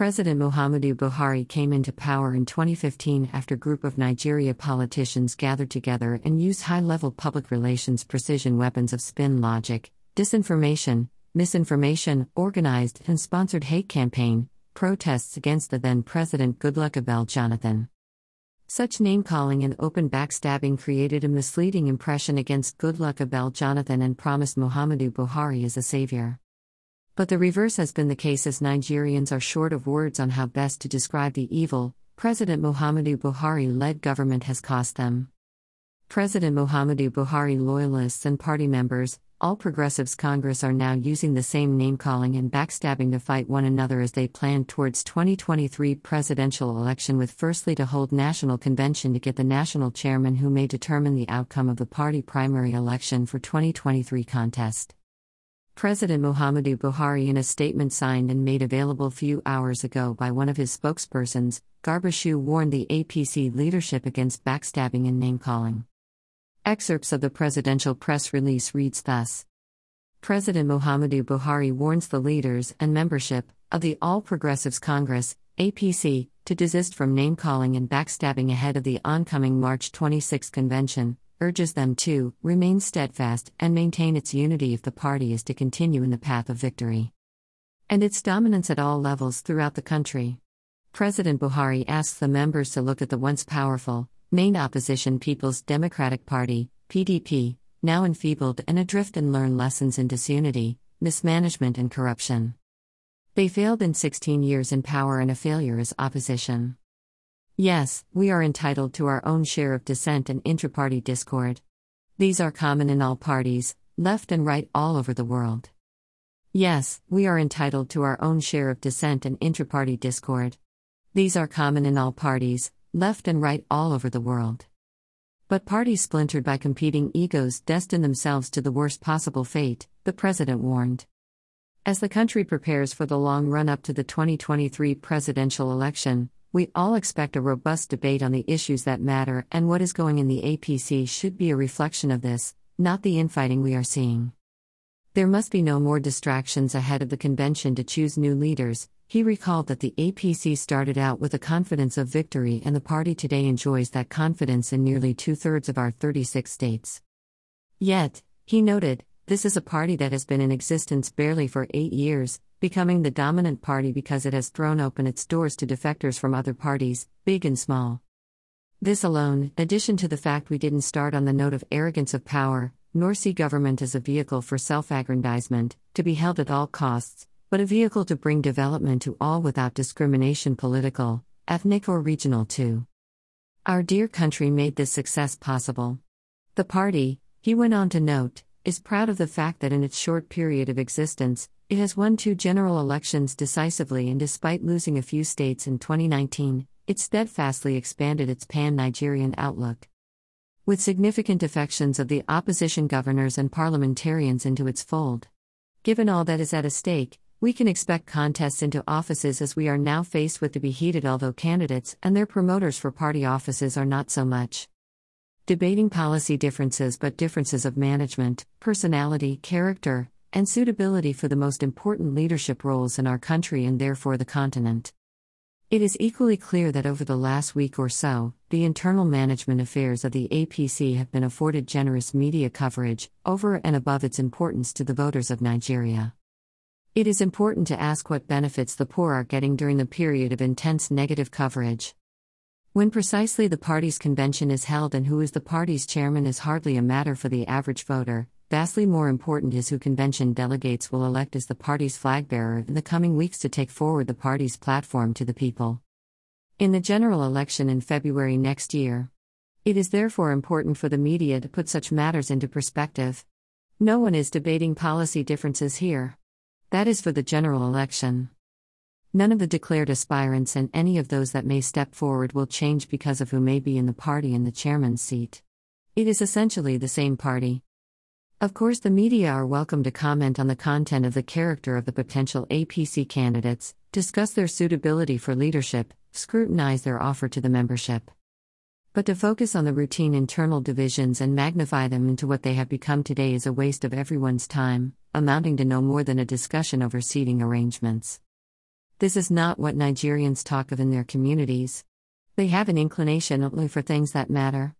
President Muhammadu Buhari came into power in 2015 after a group of Nigeria politicians gathered together and used high level public relations precision weapons of spin logic, disinformation, misinformation, organized and sponsored hate campaign, protests against the then President Goodluck Ebele Jonathan. Such name calling and open backstabbing created a misleading impression against Goodluck Ebele Jonathan and promised Muhammadu Buhari as a savior. But the reverse has been the case as Nigerians are short of words on how best to describe the evil President Muhammadu Buhari led government has cost them. President Muhammadu Buhari loyalists and party members, all Progressives Congress are now using the same name calling and backstabbing to fight one another as they plan towards 2023 presidential election with firstly to hold national convention to get the national chairman who may determine the outcome of the party primary election for 2023 contest. President Muhammadu Buhari in a statement signed and made available few hours ago by one of his spokespersons, Garba Shehu warned the APC leadership against backstabbing and name-calling. Excerpts of the presidential press release reads thus. President Muhammadu Buhari warns the leaders and membership of the All Progressives Congress, APC, to desist from name calling and backstabbing ahead of the oncoming March 26 convention, urges them to remain steadfast and maintain its unity if the party is to continue in the path of victory. And its dominance at all levels throughout the country. President Buhari asks the members to look at the once powerful, main opposition People's Democratic Party, PDP, now enfeebled and adrift and learn lessons in disunity, mismanagement, and corruption. They failed in 16 years in power and a failure as opposition. Yes, we are entitled to our own share of dissent and intra-party discord. These are common in all parties, left and right all over the world. Yes, we are entitled to our own share of dissent and intra-party discord. These are common in all parties, left and right all over the world. But parties splintered by competing egos destine themselves to the worst possible fate, the president warned. As the country prepares for the long run up to the 2023 presidential election, we all expect a robust debate on the issues that matter, and what is going in the APC should be a reflection of this, not the infighting we are seeing. There must be no more distractions ahead of the convention to choose new leaders. He recalled that the APC started out with a confidence of victory, and the party today enjoys that confidence in nearly two thirds of our 36 states. Yet, he noted, this is a party that has been in existence barely for eight years, becoming the dominant party because it has thrown open its doors to defectors from other parties, big and small. This alone, addition to the fact we didn't start on the note of arrogance of power, nor see government as a vehicle for self aggrandizement, to be held at all costs, but a vehicle to bring development to all without discrimination political, ethnic, or regional too. Our dear country made this success possible. The party, he went on to note, is proud of the fact that in its short period of existence, it has won two general elections decisively, and despite losing a few states in 2019, it steadfastly expanded its pan Nigerian outlook. With significant defections of the opposition governors and parliamentarians into its fold. Given all that is at stake, we can expect contests into offices as we are now faced with to be heated, although candidates and their promoters for party offices are not so much. Debating policy differences, but differences of management, personality, character, and suitability for the most important leadership roles in our country and therefore the continent. It is equally clear that over the last week or so, the internal management affairs of the APC have been afforded generous media coverage, over and above its importance to the voters of Nigeria. It is important to ask what benefits the poor are getting during the period of intense negative coverage. When precisely the party's convention is held and who is the party's chairman is hardly a matter for the average voter, Vastly more important is who convention delegates will elect as the party's flag bearer in the coming weeks to take forward the party's platform to the people. In the general election in February next year. It is therefore important for the media to put such matters into perspective. No one is debating policy differences here. That is for the general election. None of the declared aspirants and any of those that may step forward will change because of who may be in the party in the chairman's seat. It is essentially the same party. Of course, the media are welcome to comment on the content of the character of the potential APC candidates, discuss their suitability for leadership, scrutinize their offer to the membership. But to focus on the routine internal divisions and magnify them into what they have become today is a waste of everyone's time, amounting to no more than a discussion over seating arrangements. This is not what Nigerians talk of in their communities. They have an inclination only for things that matter.